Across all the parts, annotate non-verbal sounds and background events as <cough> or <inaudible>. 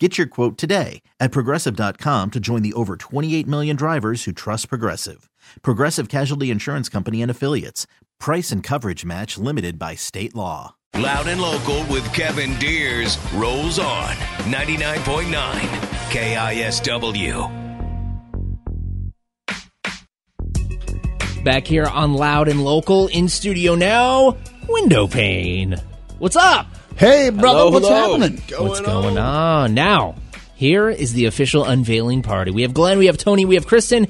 Get your quote today at progressive.com to join the over 28 million drivers who trust Progressive. Progressive Casualty Insurance Company and Affiliates. Price and coverage match limited by state law. Loud and local with Kevin Deers rolls on 99.9 KISW. Back here on Loud and Local in studio now, Window Pane. What's up? Hey, brother, Hello, what's hello. happening? What's going on? Now, here is the official unveiling party. We have Glenn, we have Tony, we have Kristen,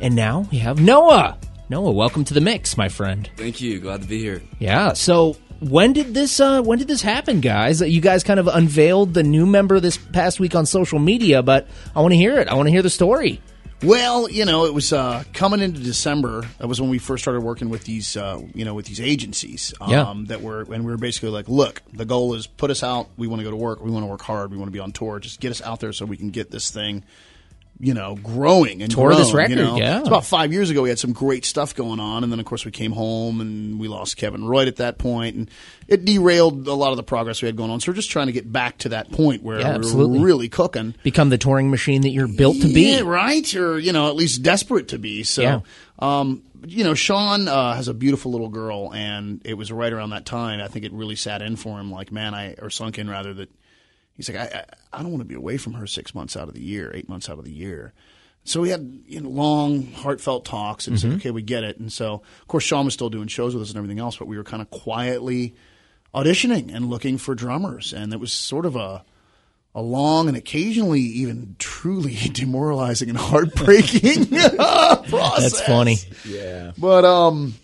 and now we have Noah. Noah, welcome to the mix, my friend. Thank you. Glad to be here. Yeah. So when did this uh when did this happen, guys? You guys kind of unveiled the new member this past week on social media, but I want to hear it. I want to hear the story. Well, you know, it was uh, coming into December. That was when we first started working with these, uh, you know, with these agencies. Um, Yeah. That were, and we were basically like, look, the goal is put us out. We want to go to work. We want to work hard. We want to be on tour. Just get us out there so we can get this thing, you know, growing and Tour this grown, you record, know? yeah. It's about five years ago. We had some great stuff going on, and then of course we came home and we lost Kevin Royd at that point, and it derailed a lot of the progress we had going on. So we're just trying to get back to that point where Yeah, were really cooking. Become the touring machine that you're built to be. Yeah, right? Or, you know, at least desperate to be. So, Yeah. um, you know, Sean uh, has a beautiful little girl, and it was right around that time. I think it really sat in for him, like, man, I, or sunk in rather, that he's like, I, I, I don't want to be away from her six months out of the year, eight months out of the year. So we had you know, long, heartfelt talks, and Mm-hmm. said, okay, we get it. And so, of course, Sean was still doing shows with us and everything else, but we were kind of quietly auditioning and looking for drummers, and it was sort of a a long and occasionally even truly <laughs> demoralizing and heartbreaking <laughs> <laughs> process. That's funny. Yeah. But um,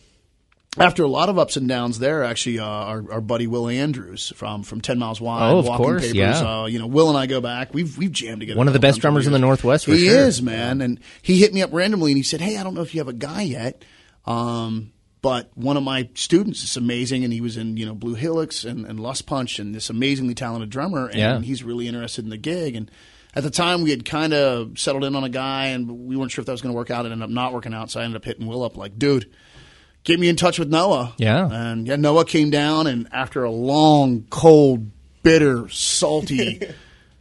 after a lot of ups and downs there, actually, uh, our, our buddy Will Andrews from from Ten Miles Wide, Oh, of Walking course, Papers, yeah. uh, you know, Will and I go back. We've we've jammed together. One of the best drummers in the. Northwest, for he sure. is, man, and he hit me up randomly and he said, "Hey, I don't know if you have a guy yet." Um, but one of my students is amazing, and he was in you know Blue Helix and, and Lust Punch, and this amazingly talented drummer, and Yeah. he's really interested in the gig. And at the time, we had kind of settled in on a guy, and we weren't sure if that was going to work out. It ended up not working out, so I ended up hitting Will up like, "Dude, get me in touch with Noah." Yeah. and yeah, Noah came down, and after a long, cold, bitter, salty,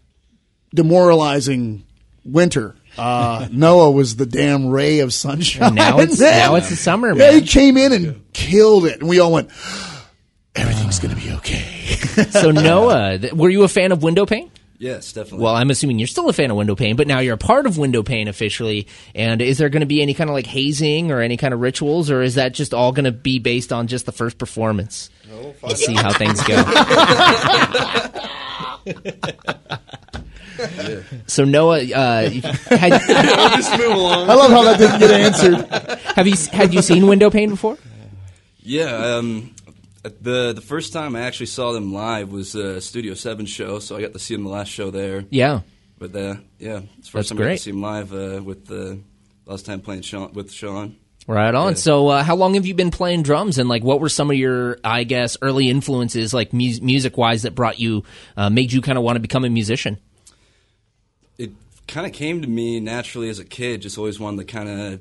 <laughs> demoralizing winter. Uh, <laughs> Noah was the damn ray of sunshine. And now it's- now it's the summer, Yeah, man. he came in and killed it, and we all went, "Everything's going to be okay." So <laughs> Noah, th- were you a fan of Window Pane? Yes, definitely. Well, I'm assuming you're still a fan of Window Pane, but now you're a part of Window Pane officially. And is there going to be any kind of like hazing or any kind of rituals, or is that just all going to be based on just the first performance? Let's see how things go. <laughs> <laughs> So Noah, uh, had, <laughs> I love how that didn't get answered. have you had you seen Window Pane before? yeah. Um, the the first time I actually saw them live was a Studio Seven show, so I got to see them the last show there. Yeah. But uh, yeah, it's the That's first time I got great. to see them live uh, with the last time playing Sean, with Sean. Right on. Yeah. So, uh, how long have you been playing drums, and like, what were some of your, I guess, early influences, like mu- music wise, that brought you, uh, made you kind of want to become a musician? It kind of came to me naturally as a kid. Just always wanted to kind of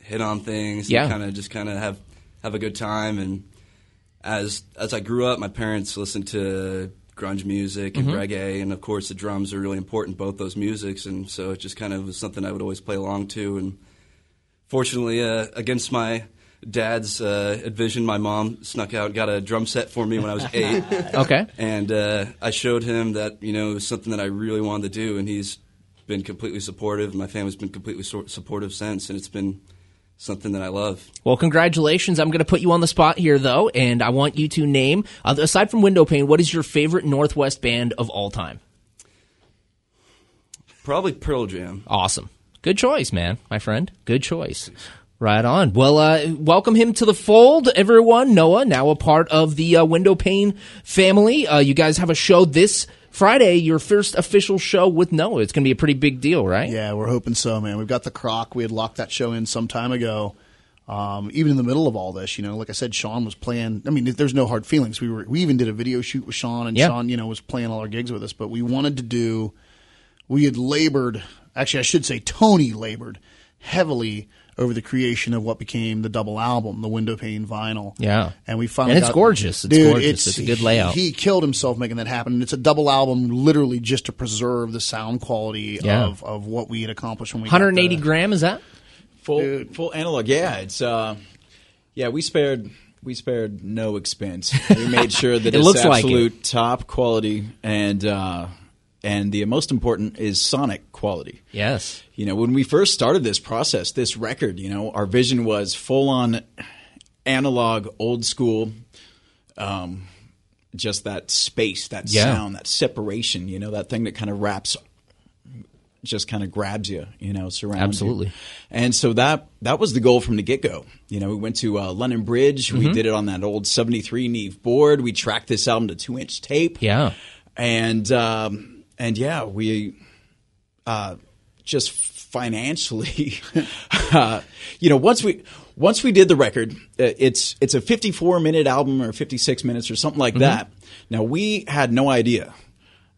hit on things. Yeah. kind of just kind of have have a good time. And as as I grew up, my parents listened to grunge music and reggae, and of course the drums are really important, both those musics. And so it just kind of was something I would always play along to. And fortunately, uh, against my dad's uh, vision, my mom snuck out and got a drum set for me when I was <laughs> eight. Okay. And uh, I showed him that you know it was something that I really wanted to do, and he's been completely supportive. My family's been completely so- supportive since, and it's been something that I love. Well, congratulations. I'm going to put you on the spot here, though, and I want you to name, uh, aside from Window Pane, what is your favorite Northwest band of all time? Probably Pearl Jam. Awesome. Good choice, man, my friend. Good choice. Right on. Well, uh, welcome him to the fold, everyone. Noah, now a part of the uh, Window Pane family. Uh, you guys have a show this Friday, your first official show with Noah. It's going to be a pretty big deal, right? Yeah, we're hoping so, man. We've got the croc. We had locked that show in some time ago. Um, even in the middle of all this, you know, like I said, Sean was playing. I mean, there's no hard feelings. We were we even did a video shoot with Sean, and. Sean, you know, was playing all our gigs with us. But we wanted to do. We had labored. Actually, I should say Tony labored heavily over the creation of what became the double album, the Window Pane vinyl. Yeah. and we finally And it's got- gorgeous. It's Dude, gorgeous. It's a good layout. He, he killed himself making that happen. And it's a double album, literally just to preserve the sound quality Yeah. of, of what we had accomplished when we got 180 the- gram is that? full full analog. Yeah, it's uh, yeah. We spared we spared no expense. We made sure <laughs> that It it's looks like absolute top quality, and uh, and the most important is sonic quality. Yes. You know, when we first started this process, this record, you know, our vision was full on analog, old school. Um, just that space, that Yeah. sound, that separation, you know, that thing that kind of wraps just kind of grabs you, you know, surrounds Absolutely. you. And so that that was the goal from the get go. You know, we went to uh, London Bridge. Mm-hmm. We did it on that old '73 Neve board. We tracked this album to two inch tape. Yeah. and um, and yeah, we uh, just financially, <laughs> uh, you know, once we once we did the record, uh, it's it's a 54 minute album or 56 minutes or something like that. Now we had no idea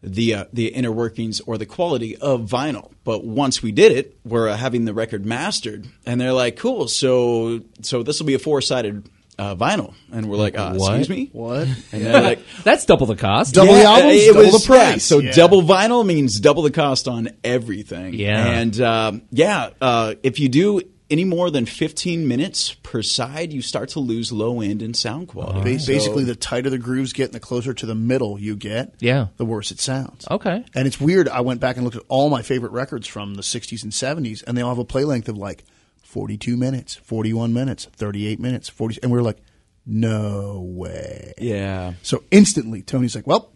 the uh, the inner workings or the quality of vinyl, but once we did it, we're uh, having the record mastered, and they're like, "Cool, so so this will be a four sided." Uh, vinyl, and we're like, uh, What? excuse me, What? And they're like, <laughs> That's double the cost. Double the yeah, albums, it double was- the yeah, price. so Yeah. double vinyl means double the cost on everything. Yeah. and um, yeah, uh, if you do any more than 15 minutes per side, you start to lose low end and sound quality. Ba- So- Basically, the tighter the grooves get and the closer to the middle you get, Yeah. the worse it sounds. Okay. And it's weird. I went back and looked at all my favorite records from the 60s and 70s, and they all have a play length of like 42 minutes, 41 minutes, 38 minutes, 40. And we were like, no way. yeah. So instantly, Tony's like, well,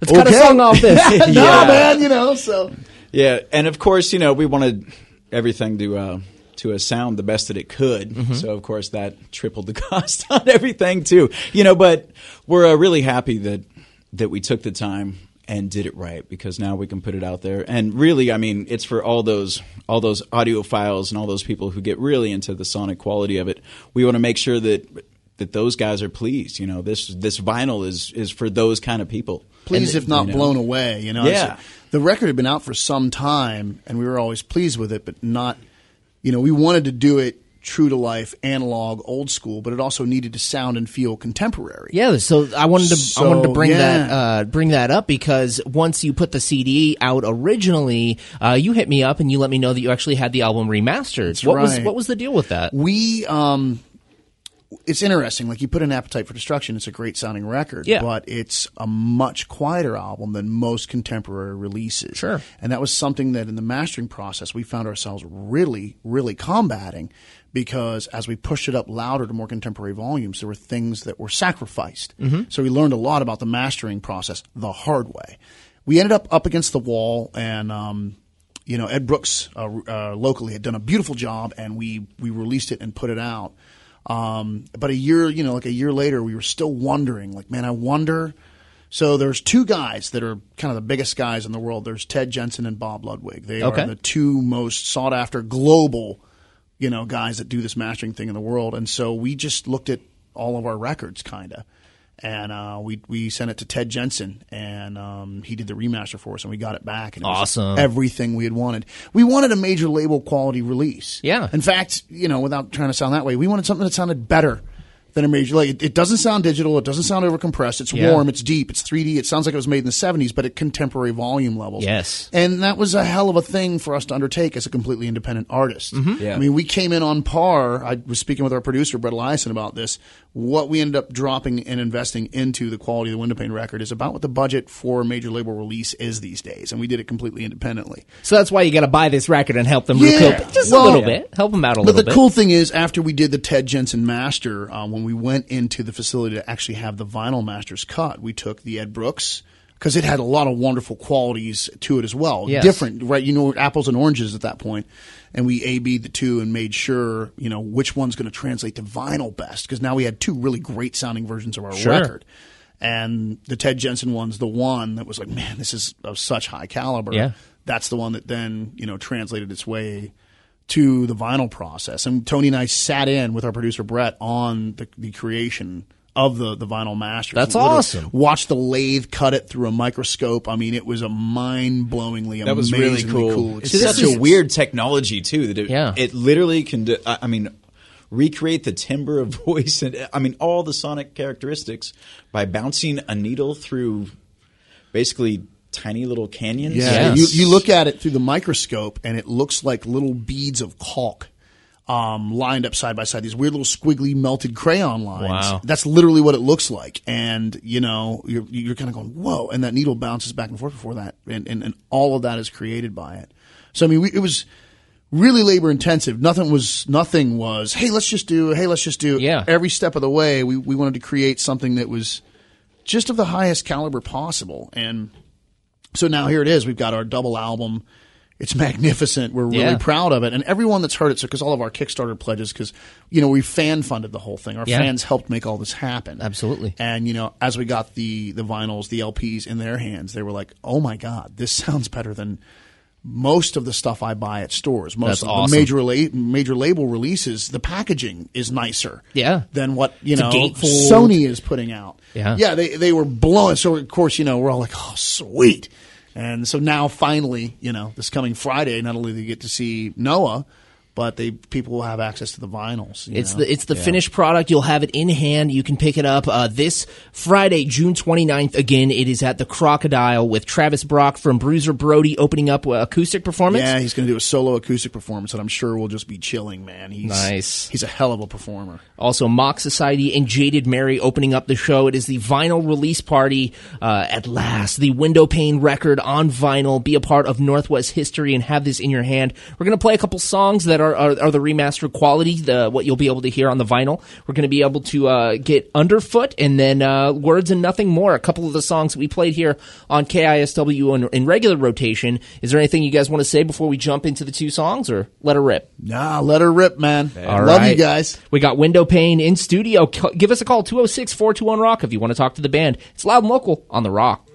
Let's cut a song off this. <laughs> no, <laughs> Yeah. man, you know, so. Yeah, and of course, you know, we wanted everything to uh, to uh, sound the best that it could. Mm-hmm. So of course, that tripled the <laughs> cost on everything too. You know, but we're uh, really happy that that we took the time and did it right because now we can put it out there. And really, I mean, it's for all those all those audiophiles and all those people who get really into the sonic quality of it. We want to make sure that that those guys are pleased. You know, this this vinyl is is for those kind of people. pleased And, if not you know, blown away. You know, Yeah. The record had been out for some time, and we were always pleased with it, but not. You know, we wanted to do it true to life, analog, old school, but it also needed to sound and feel contemporary. Yeah, so I wanted to I wanted to So, bring that uh, bring that up because once you put the CD out originally, uh, you hit me up and you let me know that you actually had the album remastered. what was what was the deal with that? We, um, it's interesting. Like you put an Appetite for Destruction, it's a great sounding record, Yeah. but it's a much quieter album than most contemporary releases. Sure. And that was something that in the mastering process we found ourselves really, really combating because as we pushed it up louder to more contemporary volumes, there were things that were sacrificed. So we learned a lot about the mastering process the hard way. We ended up up against the wall and, um, you know, Ed Brooks uh, uh, locally had done a beautiful job, and we we released it and put it out. Um, but a year, you know, like a year later, we were still wondering, like, man, I wonder. So there's two guys that are kind of the biggest guys in the world. There's Ted Jensen and Bob Ludwig. They Okay. are the two most sought after global, you know, guys that do this mastering thing in the world. And so we just looked at all of our records, kind of. And uh, we we sent it to Ted Jensen, and um, he did the remaster for us, and we got it back. And it was Awesome. everything we had wanted. We wanted a major label quality release. Yeah. In fact, you know, without trying to sound that way, we wanted something that sounded better than a major. Like it, it doesn't sound digital. It doesn't sound overcompressed. It's Yeah. warm. It's deep. It's 3D. It sounds like it was made in the 70s, but at contemporary volume levels. Yes. And that was a hell of a thing for us to undertake as a completely independent artist. Yeah. I mean, we came in on par. I was speaking with our producer, Brett Eliason, about this. What we ended up dropping and investing into the quality of the Window Pane record is about what the budget for a major label release is these days. And we did it completely independently. So that's why you got to buy this record and help them Yeah. recoup just Well- a little bit, help them out a little. Bit. But the bit. cool thing is, after we did the Ted Jensen master, uh, when we went into the facility to actually have the vinyl masters cut, we took the Ed Brooks because it had a lot of wonderful qualities to it as well. Yes. Different, right? You know, apples and oranges at that point. And we A B the two and made sure, you know, which one's going to translate to vinyl best because now we had two really great sounding versions of our Sure. record. And the Ted Jensen one's the one that was like, man, this is of such high caliber Yeah. that's the one that then you know translated its way to the vinyl process. And Tony and I sat in with our producer Brett on the, the creation of the, the vinyl masters. That's Literally awesome. Watch the lathe cut it through a microscope. I mean, it was a mind blowingly That was really amazingly cool. It's such a weird technology too that it, Yeah. it literally can. Do, I I mean, recreate the timbre of <laughs> voice and I mean all the sonic characteristics by bouncing a needle through basically tiny little canyons. Yeah, Yes. you, you look at it through the microscope, and it looks like little beads of caulk um, lined up side by side. These weird little squiggly melted crayon lines. Wow. That's literally what it looks like. And you know, you're you're kind of going, whoa, and that needle bounces back and forth before that, and and, and all of that is created by it. So I mean, we, it was. Really labor intensive. Nothing was. Nothing was. Hey, let's just do. Hey, let's just do. Yeah. Every step of the way, we we wanted to create something that was just of the highest caliber possible. And so now here it is. We've got our double album. It's magnificent. We're really Yeah. proud of it. And everyone that's heard it, so because all of our Kickstarter pledges, because you know we fan funded the whole thing. Our Yeah. fans helped make all this happen. Absolutely. And you know, as we got the the vinyls, the LPs in their hands, they were like, "Oh my god, this <laughs> sounds better than." Most of the stuff I buy at stores, most That's of awesome. the major la- major label releases, the packaging is nicer, Yeah. than what you It's know. Sony is putting out. Yeah. yeah, they they were blowing. So of course, you know, we're all like, oh, sweet. And so now finally, you know, this coming Friday, not only do you get to see Noah, but they people will have access to the vinyls. you It's know? the it's the finished product. You'll have it in hand. You can pick it up uh, this Friday, June 29th. Again, it is at the Crocodile with Travis Brock from Bruiser Brody opening up uh, acoustic performance. yeah, he's going to do a solo acoustic performance that I'm sure will just be chilling, man. He's Nice. He's a hell of a performer. Also, Mock Society and Jaded Mary opening up the show. It is the vinyl release party uh, at last. The window pane record on vinyl. Be a part of Northwest history and have this in your hand. We're going to play a couple songs that are, are, are the remastered quality, the what you'll be able to hear on the vinyl. We're going to be able to uh, get Underfoot and then uh, Words and Nothing More. A couple of the songs that we played here on KISW in, in regular rotation. Is there anything you guys want to say before we jump into the two songs or let her rip? Nah, let her rip, man. All Love you guys. We got Window Pane in studio. Give us a call, 206 421 Rock, if you want to talk to the band. It's loud and local on The Rock.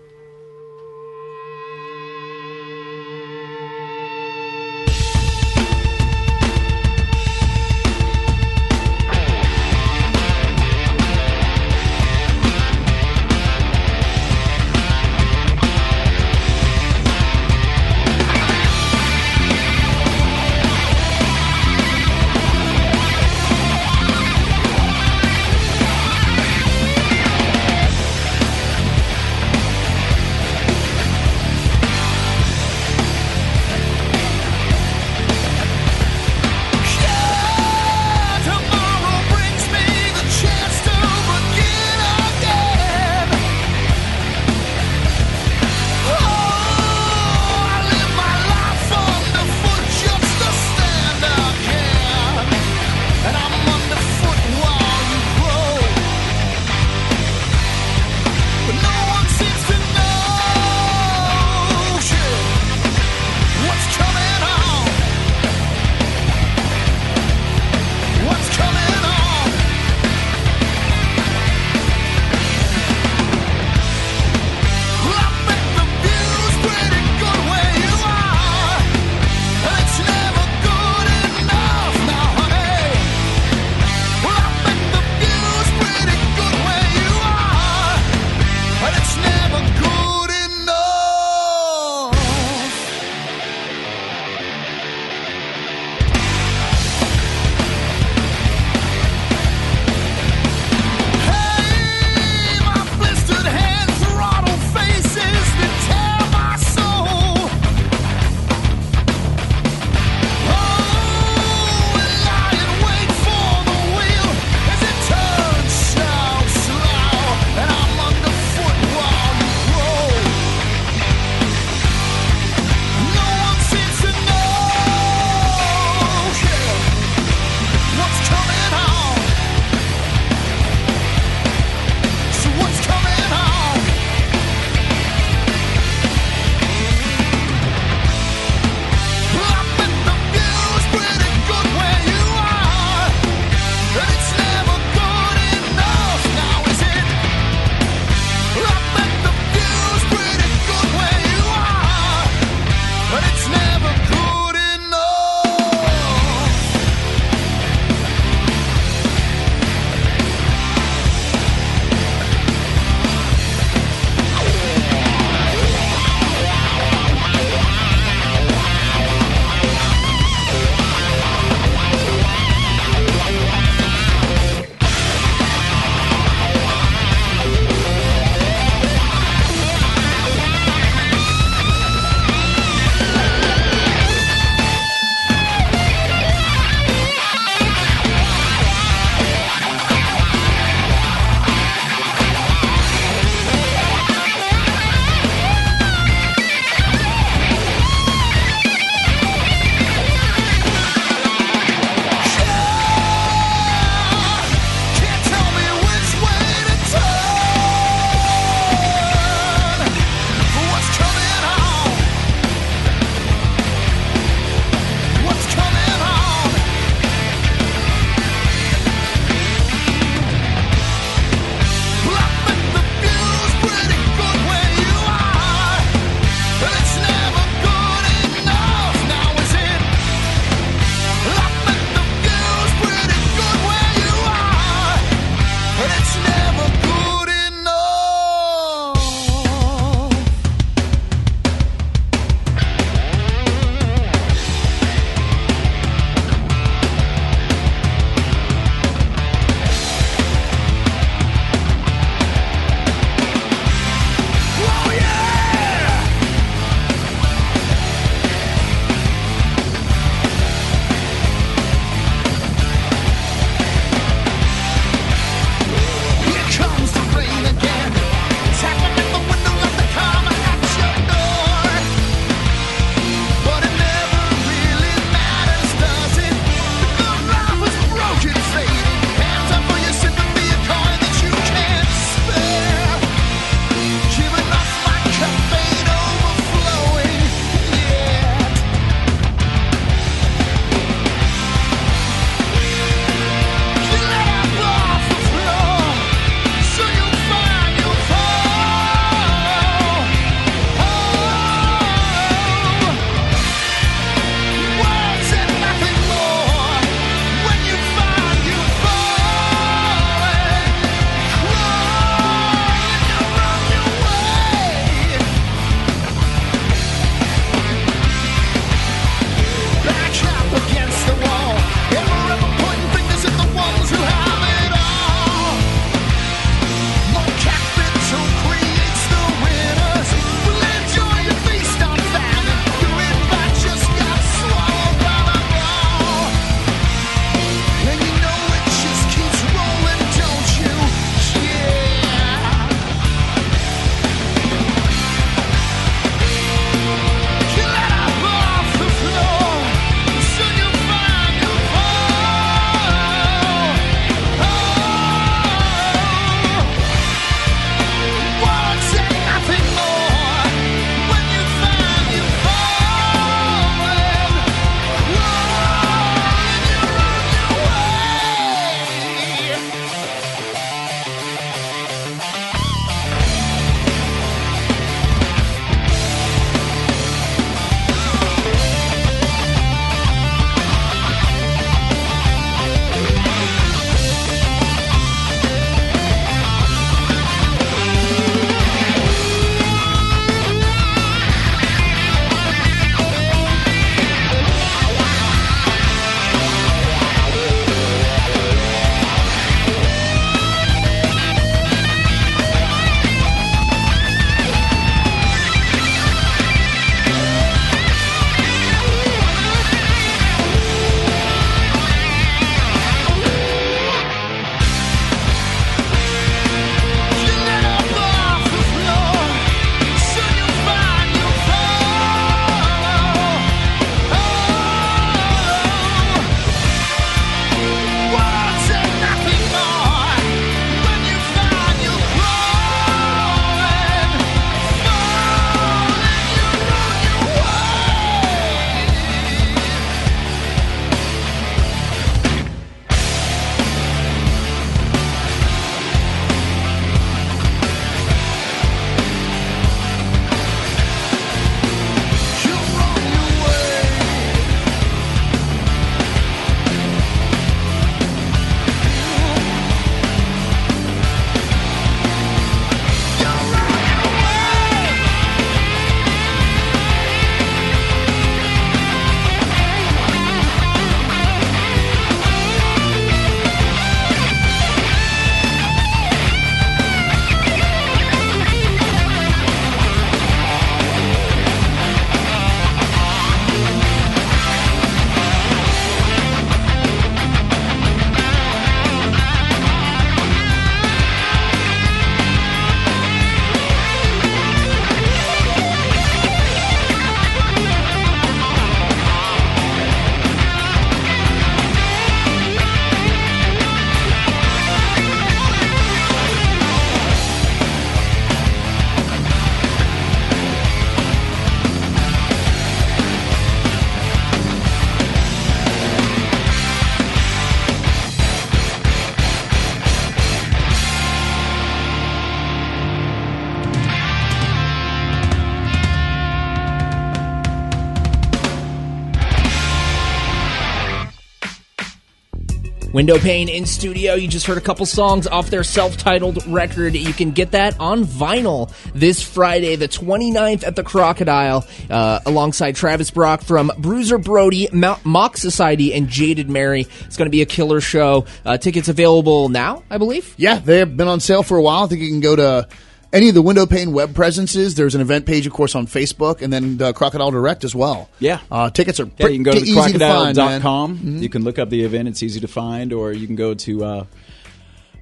Window Pane in studio. You just heard a couple songs off their self titled record. You can get that on vinyl this Friday, the 29th at the Crocodile, uh, alongside Travis Brock from Bruiser Brody, Mo- Mock Society, and Jaded Mary. It's going to be a killer show. Uh, tickets available now, I believe. Yeah, they've been on sale for a while. I think you can go to any of the window pane web presences. There's an event page, of course, on Facebook, and then the Crocodile Direct as well. Yeah. uh, tickets are Yeah, pretty you can go to easy to find, man. crocodile.com. You can look up the event. It's easy to find. Or you can go to uh,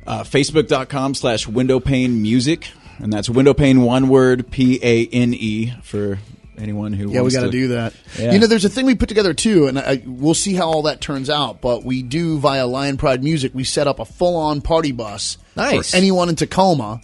uh, facebook.com slash windowpane music. And that's windowpane, one word, P A N E, for anyone who Yeah, we got to to do that. Yeah. You know, there's a thing we put together too, and I, we'll see how all that turns out. But we do via Lion Pride Music. We set up a full-on party bus Nice. for anyone in Tacoma,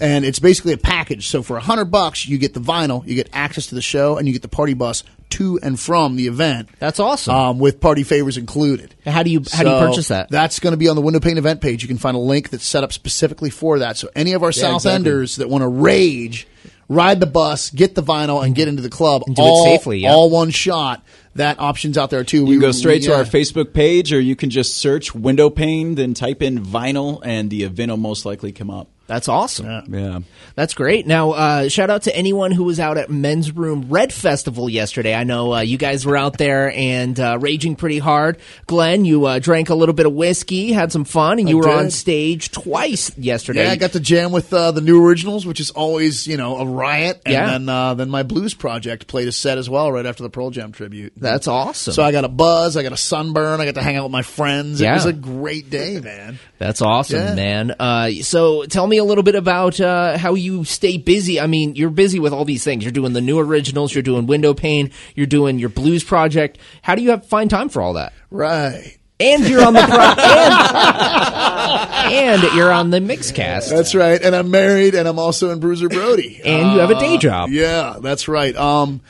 and it's basically a package. So for a hundred bucks, you get the vinyl, you get access to the show, and you get the party bus to and from the event. That's awesome. Um, with party favors included. How do you how do you purchase that? That's going to be on the Window Pane event page. You can find a link that's set up specifically for that. So any of our South exactly. Enders that want to rage, ride the bus, get the vinyl, and get into the club and do it safely, yeah. all one shot. That option's out there too. You We can go straight to yeah. our Facebook page, or you can just search window pane, then type in vinyl, and the event will most likely come up. That's awesome. Yeah. That's great. Now, uh, shout out to anyone who was out at Men's Room Red Festival yesterday. I know uh, you guys were out there and uh, raging pretty hard. Glenn, you uh, drank a little bit of whiskey, had some fun, and you were did. on stage twice yesterday. Yeah, I got to jam with uh, the new originals, which is always you know a riot. And Yeah. then uh, then my blues project played a set as well right after the Pearl Jam tribute. That's awesome. So I got a buzz, I got a sunburn, I got to hang out with my friends. It was a great day, man. That's awesome, Yeah. man. Uh, so tell me a little bit about uh, how you stay busy. I mean, you're busy with all these things. You're doing the new originals. You're doing Window Pane. You're doing your blues project. How do you have find time for all that? Right. And you're on the pro- <laughs> and, and you're on the Mixcast. That's right. And I'm married, and I'm also in Bruiser Brody. and you have a day job. Yeah, that's right. Um,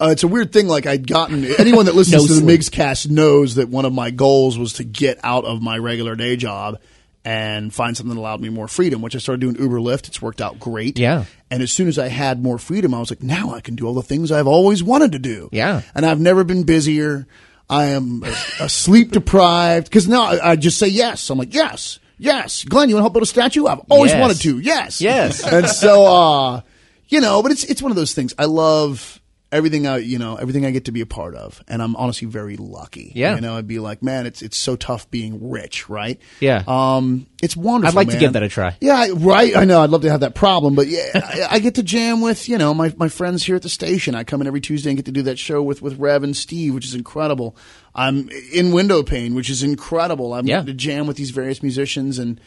uh, it's a weird thing. Like I'd gotten anyone that listens No to the sleep. Mixcast knows that one of my goals was to get out of my regular day job and find something that allowed me more freedom. Which I started doing Uber Lyft. It's worked out great. Yeah. And as soon as I had more freedom, I was like, now I can do all the things I've always wanted to do. Yeah. And I've never been busier. I am sleep deprived because now I, I just say yes. I'm like yes. Yes, Glenn, you want to help build a statue? I've always Yes. wanted to. Yes, Yes. and so uh you know but it's it's one of those things i love everything i you know everything i get to be a part of and i'm honestly very lucky Yeah. you know i'd be like man it's it's so tough being rich right Yeah. um it's wonderful I'd like to give that a try. yeah I- right i know i'd love to have that problem but yeah I, I get to jam with you know my, my friends here at the station i come in every tuesday and get to do that show with with rev and steve which is incredible i'm in window pane which is incredible i'm Yeah. to jam with these various musicians and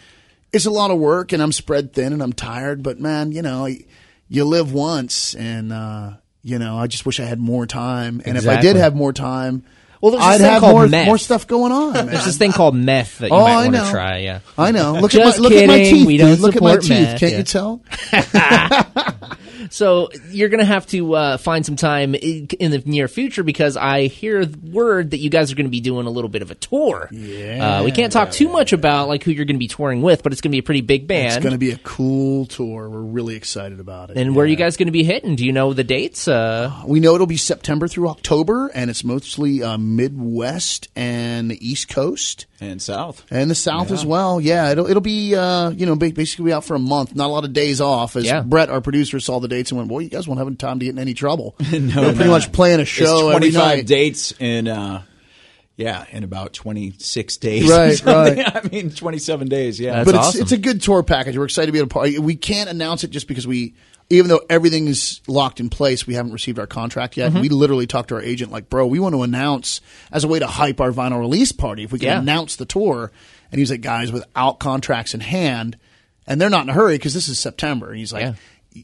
it's a lot of work and I'm spread thin and I'm tired, but man, you know, you live once and, uh, you know, I just wish I had more time. And if I Exactly. did have more time, Well, there's this I'd thing have called more, meth. more stuff going on. Man. There's this thing called meth that you Oh, might I want to try. Yeah. I know. Look at my look at my kidding. teeth. We don't dude. Look at my support teeth. meth. Can't Yeah. you tell? <laughs> <laughs> So you're going to have to uh, find some time in the near future because I hear word that you guys are going to be doing a little bit of a tour. Yeah. Uh, we can't talk too much about like who you're going to be touring with, but it's going to be a pretty big band. It's going to be a cool tour. We're really excited about it. and where are you guys going to be hitting? Do you know the dates? Uh, We know it'll be September through October, and it's mostly uh, Midwest and the East Coast. And south. And the South as well. Yeah, it'll it'll be uh, you know basically be out for a month. Not a lot of days off. As Yeah. Brett, our producer, saw the dates and went, "Boy, you guys won't have any time to get in any trouble." <laughs> no, They're pretty much playing a show it's every 25 night. dates in, uh, yeah, in about 26 days. Right, <laughs> right. I mean, 27 days, yeah. That's but it's awesome. it's a good tour package. We're excited to be able to party. We can't announce it just because we, even though everything is locked in place, we haven't received our contract yet. Mm-hmm. We literally talked to our agent like, "Bro, we want to announce as a way to hype our vinyl release party if we can Yeah. announce the tour." And he's like, "Guys, without contracts in hand, and they're not in a hurry because this is September." And he's like, Yeah.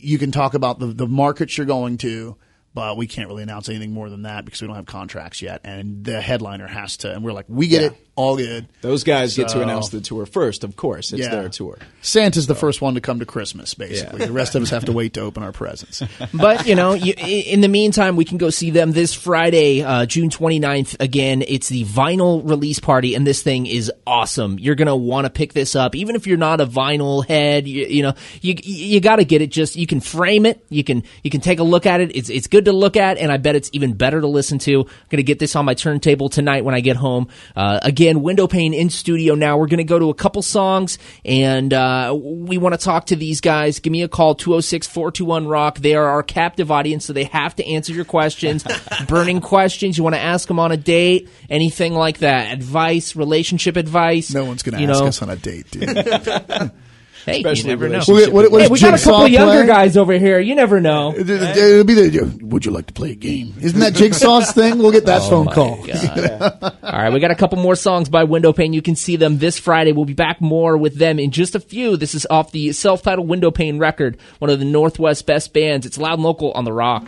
"You can talk about the the markets you're going to." But we can't really announce anything more than that because we don't have contracts yet, and the headliner has to. And we're like, we get Yeah. it, all good. Those guys get to announce the tour first, of course. It's their tour. Santa's the first one to come to Christmas, basically. The rest of us have to wait to open our presents. <laughs> but you know, you, in the meantime, we can go see them this Friday, uh, June 29th. Again, it's the vinyl release party, and this thing is awesome. You're gonna want to pick this up, even if you're not a vinyl head. You, you know, you you got to get it. Just you can frame it, you can you can take a look at it. It's it's good to look at, and I bet it's even better to listen to. I'm gonna get this on my turntable tonight when I get home. Uh, again. Again, window pane in studio now. We're going to go to a couple songs and uh, we want to talk to these guys. Give me a call, 206 421 Rock. They are our captive audience, so they have to answer your questions. <laughs> Burning questions. You want to ask them on a date, anything like that. Advice, relationship advice. No one's going to ask know. us on a date, dude. <laughs> <laughs> Hey, Especially you never know. relationship What- what- what Hey, we got a Jigsaw couple younger play? guys over here. You never know. It- it- It'll be the. Would you like to play a game? Isn't that Jigsaw's <laughs> thing? We'll get that oh phone call. <laughs> All right, we got a couple more songs by Windowpane. You can see them this Friday. We'll be back more with them in just a few. This is off the self-titled Windowpane record, one of the Northwest best bands. It's loud and local on the rock.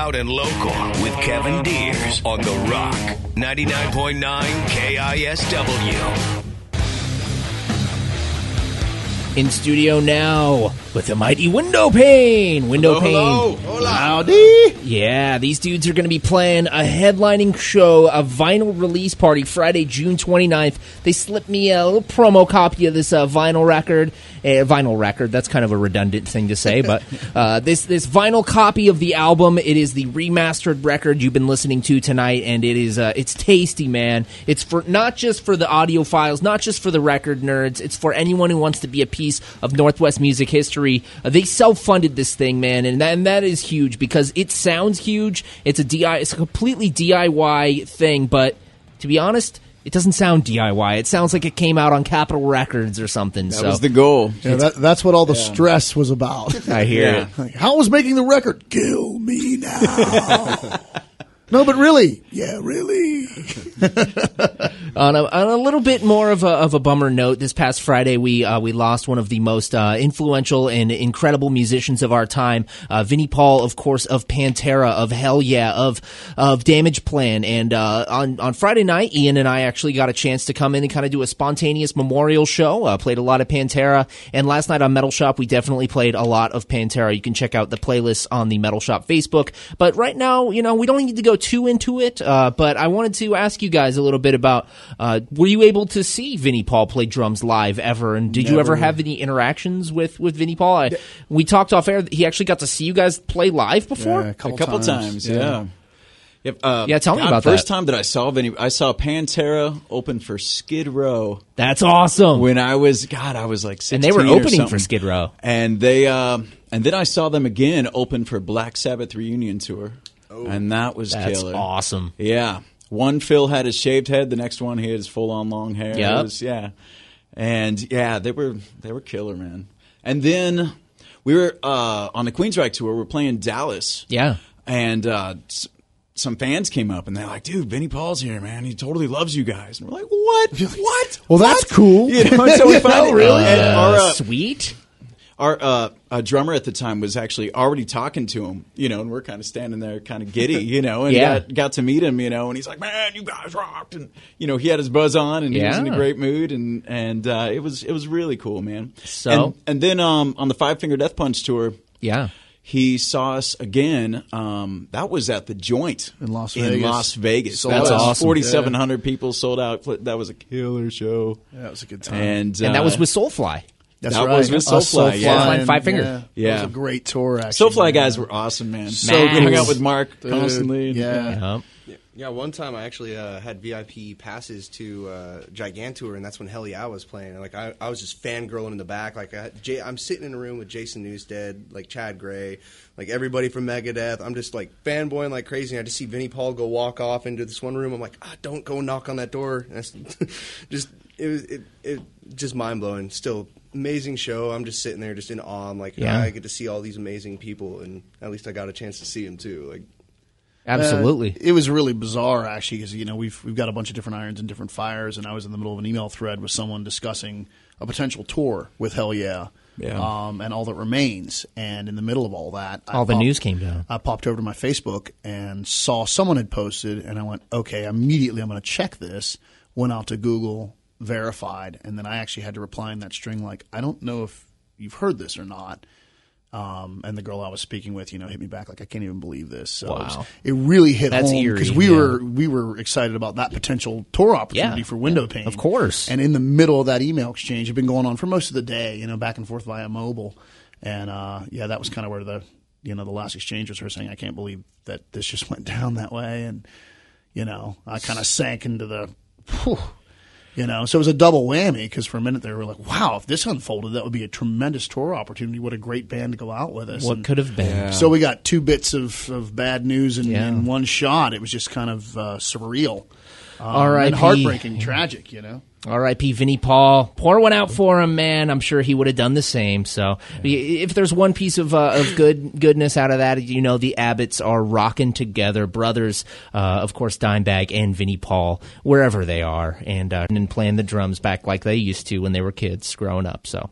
Loud and Local with Kevin Diers on The Rock, 99.9 KISW. In studio now with the mighty window pane. Window pane. Howdy. Yeah, these dudes are going to be playing a headlining show, a vinyl release party Friday, June 29th. They slipped me a little promo copy of this uh, vinyl record. A vinyl record, that's kind of a redundant thing to say, but <laughs> uh, this this vinyl copy of the album, it is the remastered record you've been listening to tonight, and it is uh, it's tasty, man. It's for not just for the audiophiles, not just for the record nerds. It's for anyone who wants to be a piece of Northwest music history. Uh, they self-funded this thing, man, and that, and that is huge because it sounds huge. It's a DI, it's a completely DIY thing, but to be honest, it doesn't sound DIY. It sounds like it came out on Capitol Records or something. That so was the goal. Yeah, that, that's what all the stress was about. <laughs> I hear Yeah. it. Like, how was making the record? Kill me now. <laughs> no, but really, yeah, really. <laughs> On a, on a little bit more of a, of a bummer note, this past Friday we uh, we lost one of the most uh, influential and incredible musicians of our time, uh, Vinnie Paul, of course, of Pantera, of Hellyeah, of of Damageplan, and uh, on on Friday night, Ian and I actually got a chance to come in and kind of do a spontaneous memorial show. Uh, played a lot of Pantera, and last night on Metal Shop we definitely played a lot of Pantera. You can check out the playlist on the Metal Shop Facebook. But right now, you know, we don't need to go too into it. Uh, but I wanted to ask you guys a little bit about: uh, Were you able to see Vinnie Paul play drums live ever? And did you ever have any interactions with with Vinnie Paul? I, we talked off air. He actually got to see you guys play live before. Yeah, a couple times, yeah. Yep, uh, Yeah, tell me God, about first that. time that I saw Vinny, I saw Pantera open for Skid Row That's awesome. when I was God, I was like 16 and they were opening for. Skid Row. and they um, and then I saw them again open for Black Sabbath reunion tour, and that was That's killer. awesome. Yeah, one Phil had his shaved head, the next one he had his full on long hair. Yep. Was- yeah, and yeah, they were they were killer, man. And then we were uh, on the Queensryche tour. We are playing Dallas. Yeah. and uh, s- some fans came up and they're like, "Dude, Vinnie Paul's here, man. He totally loves you guys." And we're like, "What? What? Well, that's What?" cool. You know, so we <laughs> know, really? and our uh, Sweet. our uh, uh, drummer at the time was actually already talking to him, you know, and we're kind of standing there, kind of giddy, <laughs> you know, and Yeah. got, got to meet him, you know, and he's like, "Man, you guys rocked," and you know, he had his buzz on, and he was in a great mood, and and uh, it was it was really cool, man. So? and, and then um, on the Five Finger Death Punch tour, Yeah. he saw us again. Um, that was at the Joint In Las Vegas. In Vegas. Las Vegas, Sold that out. was awesome. forty seven hundred people sold out. That was a killer show. Yeah, it was a good time. And And that uh, was with Soulfly. That's that right. was with Us, Soulfly, yeah. Soulfly and and- Five Finger. Yeah, Yeah. It was a great tour. Actually, Soulfly Yeah. guys were awesome, man. So we hung out with Mark Dude, constantly. Yeah. Yep. Yeah, one time I actually uh, had VIP passes to uh, Gigantour, and that's when Hellyeah was playing. And, like I, I was just fangirling in the back. Like I, Jay, I'm sitting in a room with Jason Newsted, like Chad Gray, like everybody from Megadeth. I'm just like fanboying like crazy. And I just see Vinnie Paul go walk off into this one room. I'm like, ah, don't go knock on that door. And <laughs> that's <laughs> just it was it, it just mind blowing. Still amazing show. I'm just sitting there just in awe. I'm like, Yeah. I get to see all these amazing people, and at least I got a chance to see them too. Like. Absolutely. Uh, it was really bizarre, actually, because you know we've we've got a bunch of different irons and different fires, and I was in the middle of an email thread with someone discussing a potential tour with Hellyeah, Yeah. um, and all that remains. And in the middle of all that, I All the popped- news came down. I popped over to my Facebook and saw someone had posted, and I went, okay, immediately I'm going to check this. Went out to Google, verified, and then I actually had to reply in that string like, I don't know if you've heard this or not. Um, and the girl I was speaking with, you know, hit me back like, I can't even believe this. So it, was- Wow. it really hit That's home eerie, we yeah. were we were excited about that potential tour opportunity Yeah, for Window yeah, Pane, of course. And in the middle of that email exchange, had been going on for most of the day, you know, back and forth via mobile, and uh, yeah, that was kind of where the you know the last exchange was her saying, I can't believe that this just <laughs> went down that way, and you know, I kind of sank into the. Whew, you know, so it was a double whammy because for a minute they were like, "Wow, if this unfolded, that would be a tremendous tour opportunity. What a great band to go out with us!" What And- could have been? so we got two bits of, of bad news in, Yeah. in one shot. It was just kind of uh, surreal, um, R.I.P.. heartbreaking, tragic. You know, R.I.P. Vinnie Paul. Pour one out for him, man. I'm sure he would have done the same. So, if there's one piece of uh, of good goodness out of that, you know, the Abbotts are rocking together, brothers. Uh, of course, Dimebag and Vinnie Paul, wherever they are, and uh, and playing the drums back like they used to when they were kids growing up. So,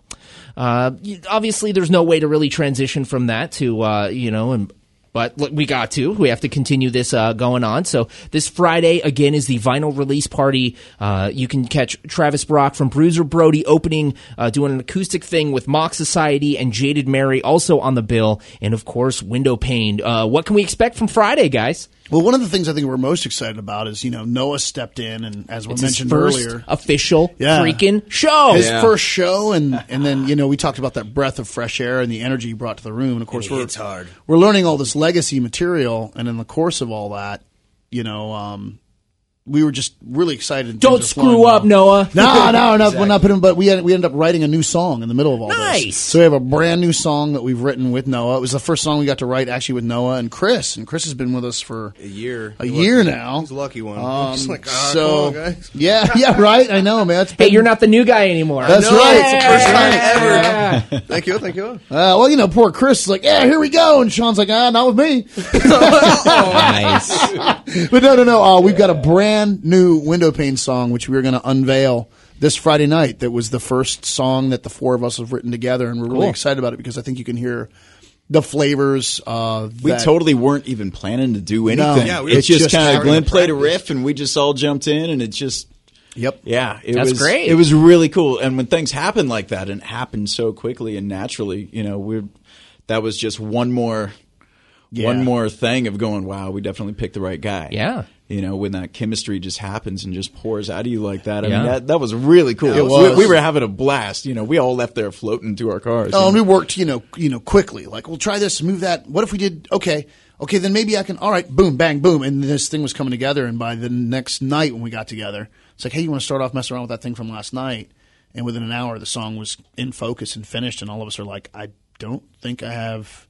uh, obviously, there's no way to really transition from that to uh, you know and But we got to. We have to continue this uh, going on. So this Friday again is the vinyl release party. Uh, you can catch Travis Brock from Bruiser Brody opening, uh, doing an acoustic thing with Mock Society and Jaded Mary also on the bill, and of course Window Pane. Uh, what can we expect from Friday, guys? Well, one of the things I think we're most excited about is you know Noah stepped in and as we It's his mentioned first earlier, official Yeah. freaking show. his Yeah. first show, and and then you know we talked about that breath of fresh air and the energy he brought to the room. And of course, And he we're hits hard. we're learning all this legacy material, and in the course of all that, you know, um, we were just really excited. and Don't things are screw up, well. Noah. No, no, no, we're not putting. But we had, we ended up writing a new song in the middle of all Nice. this. So we have a brand new song that we've written with Noah. It was the first song we got to write actually with Noah and Chris, and Chris has been with us for A year. A He's year lucky. now. He's a lucky one. Um, <laughs> Just like, ah, so on, guys. yeah, <laughs> yeah, right. I know, man. It's Hey, you're not the new guy anymore. That's No, right. It's the first time ever. Yeah. Thank you. Thank you. Uh, well, you know, poor Chris is like, yeah, here we go, and Sean's like, ah, not with me. <laughs> nice. but no, no, no. Uh, we've got a brand new window pane song which we're going to unveil this Friday night. That was the first song that the four of us have written together, and we're really excited about it because I think you can hear the flavors. Uh, We totally weren't even planning to do anything. Yeah, we it's just, just kind of Glenn played a riff and we just all jumped in and it just Yep. yeah, it That's was great. It was really cool. And when things happen like that and it happened so quickly and naturally, you know, we're that was just one more Yeah. one more thing of going, wow, we definitely picked the right guy. Yeah. You know, when that chemistry just happens and just pours out of you like that. I Yeah. mean, that, that was really cool. It We- was. We, were having a blast. You know, we all left there floating to our cars. Oh, and we worked, you know, you know, quickly. Like, we'll try this, move that. What if we did? Okay, okay, then maybe I can. All right, boom, bang, boom, and this thing was coming together. And by the next night when we got together, it's like, hey, you want to start off messing around with that thing from last night? And within an hour, the song was in focus and finished. And all of us are like, I don't think I have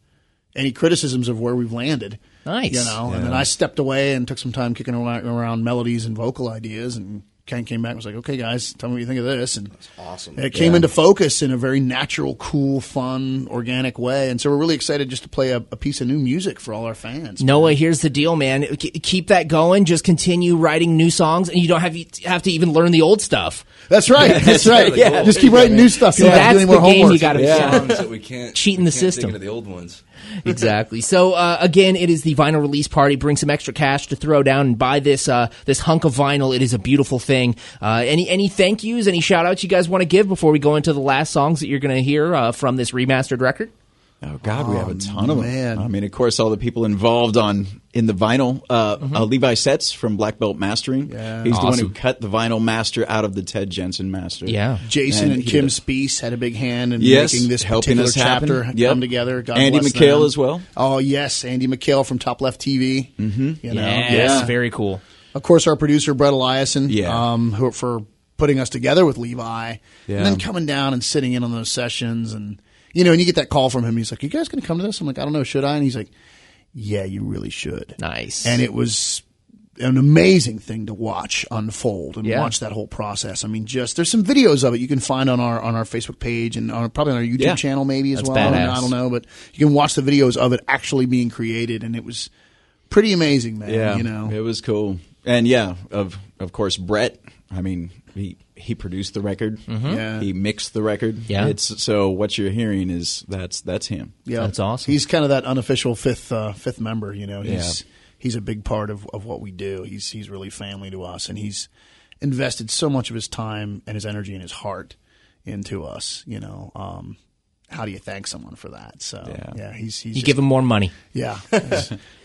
any criticisms of where we've landed. Nice. you know. And then I stepped away and took some time kicking around, around melodies and vocal ideas and. Ken came back and was like, "Okay, guys, tell me what you think of this." And awesome. and it came into focus in a very natural, cool, fun, organic way. And so we're really excited just to play a, a piece of new music for all our fans. Noah, here's the deal, man. K- keep that going. Just continue writing new songs, and you don't have have to even learn the old stuff. That's right. <laughs> That's right. really cool. Just keep writing new stuff. You don't have to That's the game homework. you got to Yeah. songs that we can't Cheating we the can't dig system. into the old ones. <laughs> exactly. So uh, again, it is the vinyl release party. Bring some extra cash to throw down and buy this uh, this hunk of vinyl. It is a beautiful thing. Uh, any any thank yous, any shout outs you guys want to give before we go into the last songs that you're going to hear uh, from this remastered record? Oh God, we have a ton of them. man. I mean, of course, all the people involved on in the vinyl. Uh, Mm-hmm. uh, Levi Seitz from Black Belt Mastering. Yeah. he's the one who cut the vinyl master out of the Ted Jensen master. Yeah. Jason and, he Kim did- Speece had a big hand in Yes, making this helping particular us happen. chapter Yep. come together. God Andy bless McHale them. as well. Oh yes, Andy McHale from Top Left TV. Mm-hmm. You know, Yes, very cool. Of course, our producer Brett Eliason, Yeah. um, who for putting us together with Levi, Yeah. and then coming down and sitting in on those sessions, and you know, and you get that call from him. He's like, "You guys going to come to this?" I'm like, "I don't know, should I?" And he's like, "Yeah, you really should." Nice. And it was an amazing thing to watch unfold and Yeah. watch that whole process. I mean, just there's some videos of it you can find on our on our Facebook page and on, probably on our YouTube Yeah. channel maybe as That's well. I don't- badass. I don't know, but you can watch the videos of it actually being created, and it was pretty amazing, man. Yeah, you know, it was cool. And yeah, of of course, Brett. I mean, he he produced the record. Yeah. he mixed the record. Mm-hmm. Yeah. it's so what you're hearing is that's that's him. Yeah, That's awesome. He's kind of that unofficial fifth uh, fifth member. You know, he's he's a big part of, of what we do. He's he's really family to us, and he's invested so much of his time and his energy and his heart into us. You know, um, how do you thank someone for that? So yeah, Yeah. he's he's You just- give him more money. yeah. <laughs> <laughs>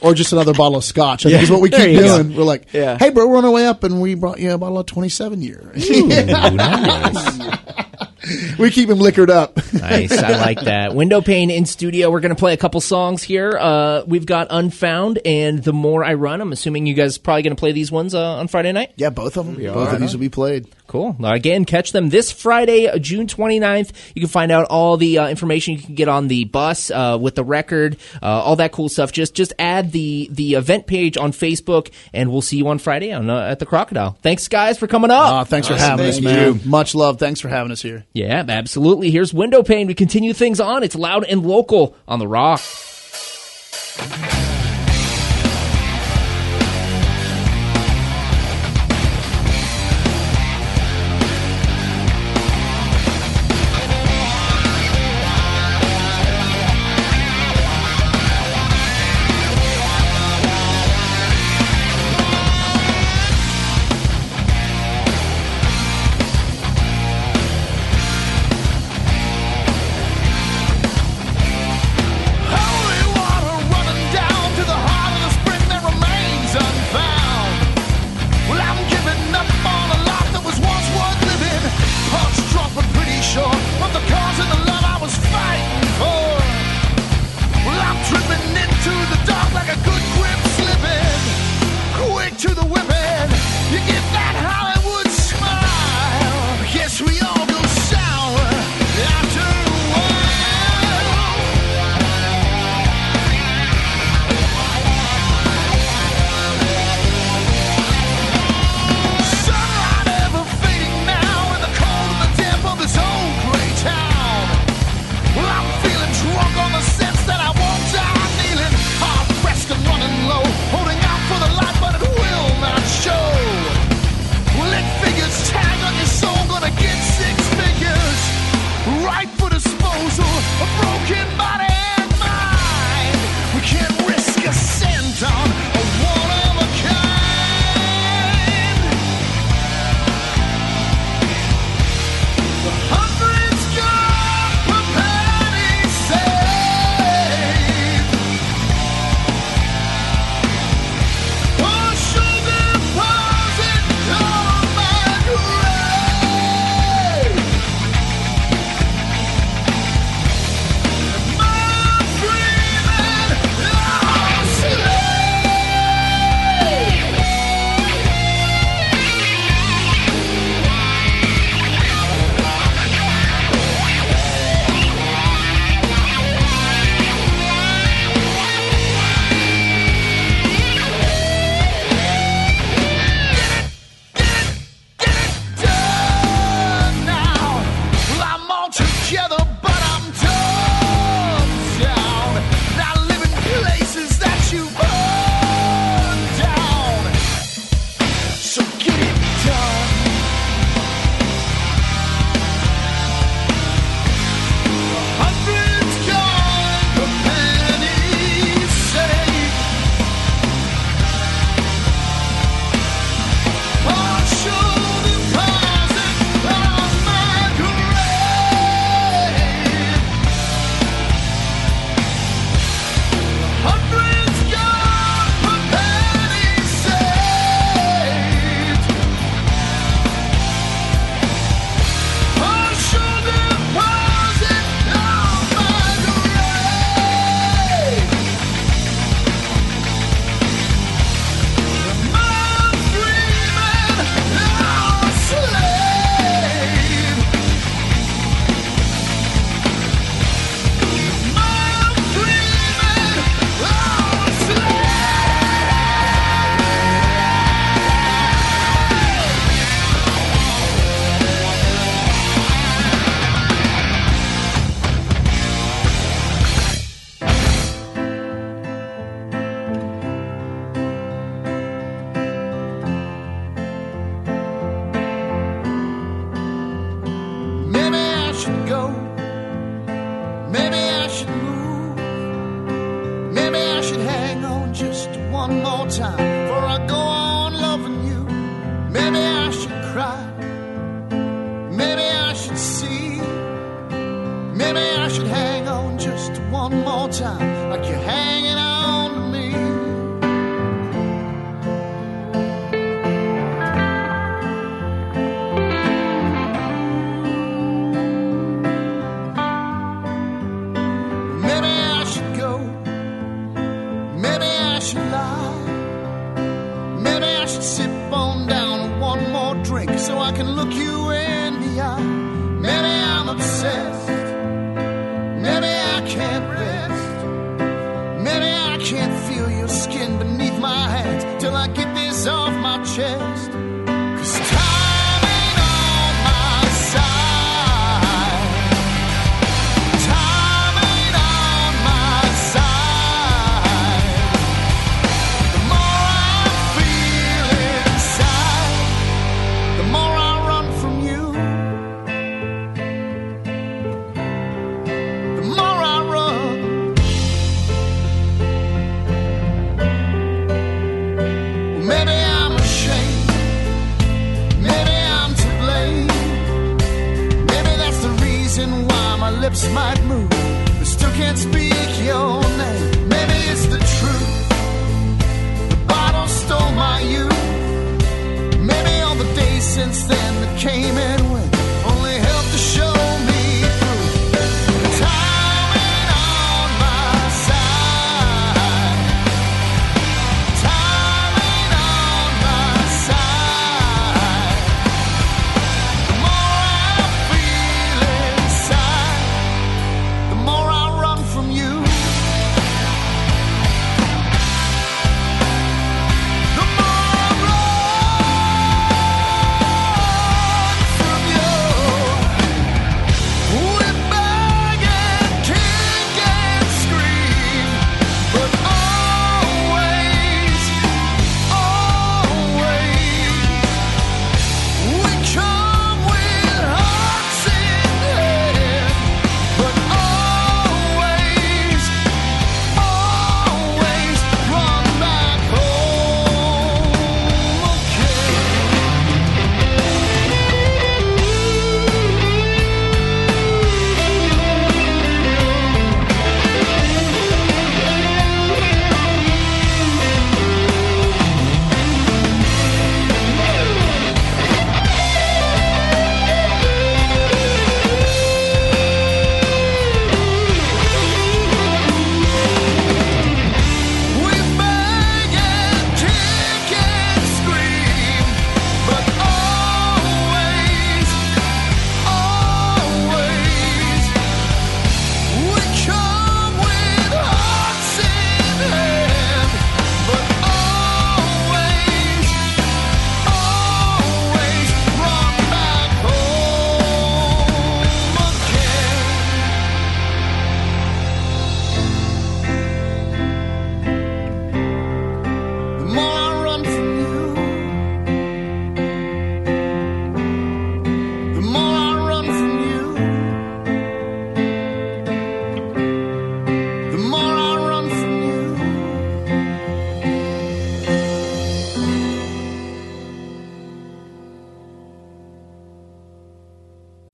or just another bottle of scotch. I think is what we keep There you go. doing. We're like, Yeah. hey, bro, we're on our way up, and we brought you a bottle of 27 year. <laughs> we keep him liquored up. Nice. I like that. Window pane in studio. We're going to play a couple songs here. Uh, we've got Unfound and The More I Run. I'm assuming you guys probably going to play these ones uh, on Friday night. yeah, both of them. Both of these will be played. Cool. Again, catch them this Friday, uh, June 29th. You can find out all the uh, information you can get on the bus uh, with the record, uh, all that cool stuff. Just just add the the event page on Facebook, and we'll see you on Friday on uh, at the Crocodile. Thanks, guys, for coming up. Uh, thanks for having us, man. you. Much love. Thanks for having us here. yeah, absolutely. Here's Window Pane. We continue things on. It's loud and local on the Rock.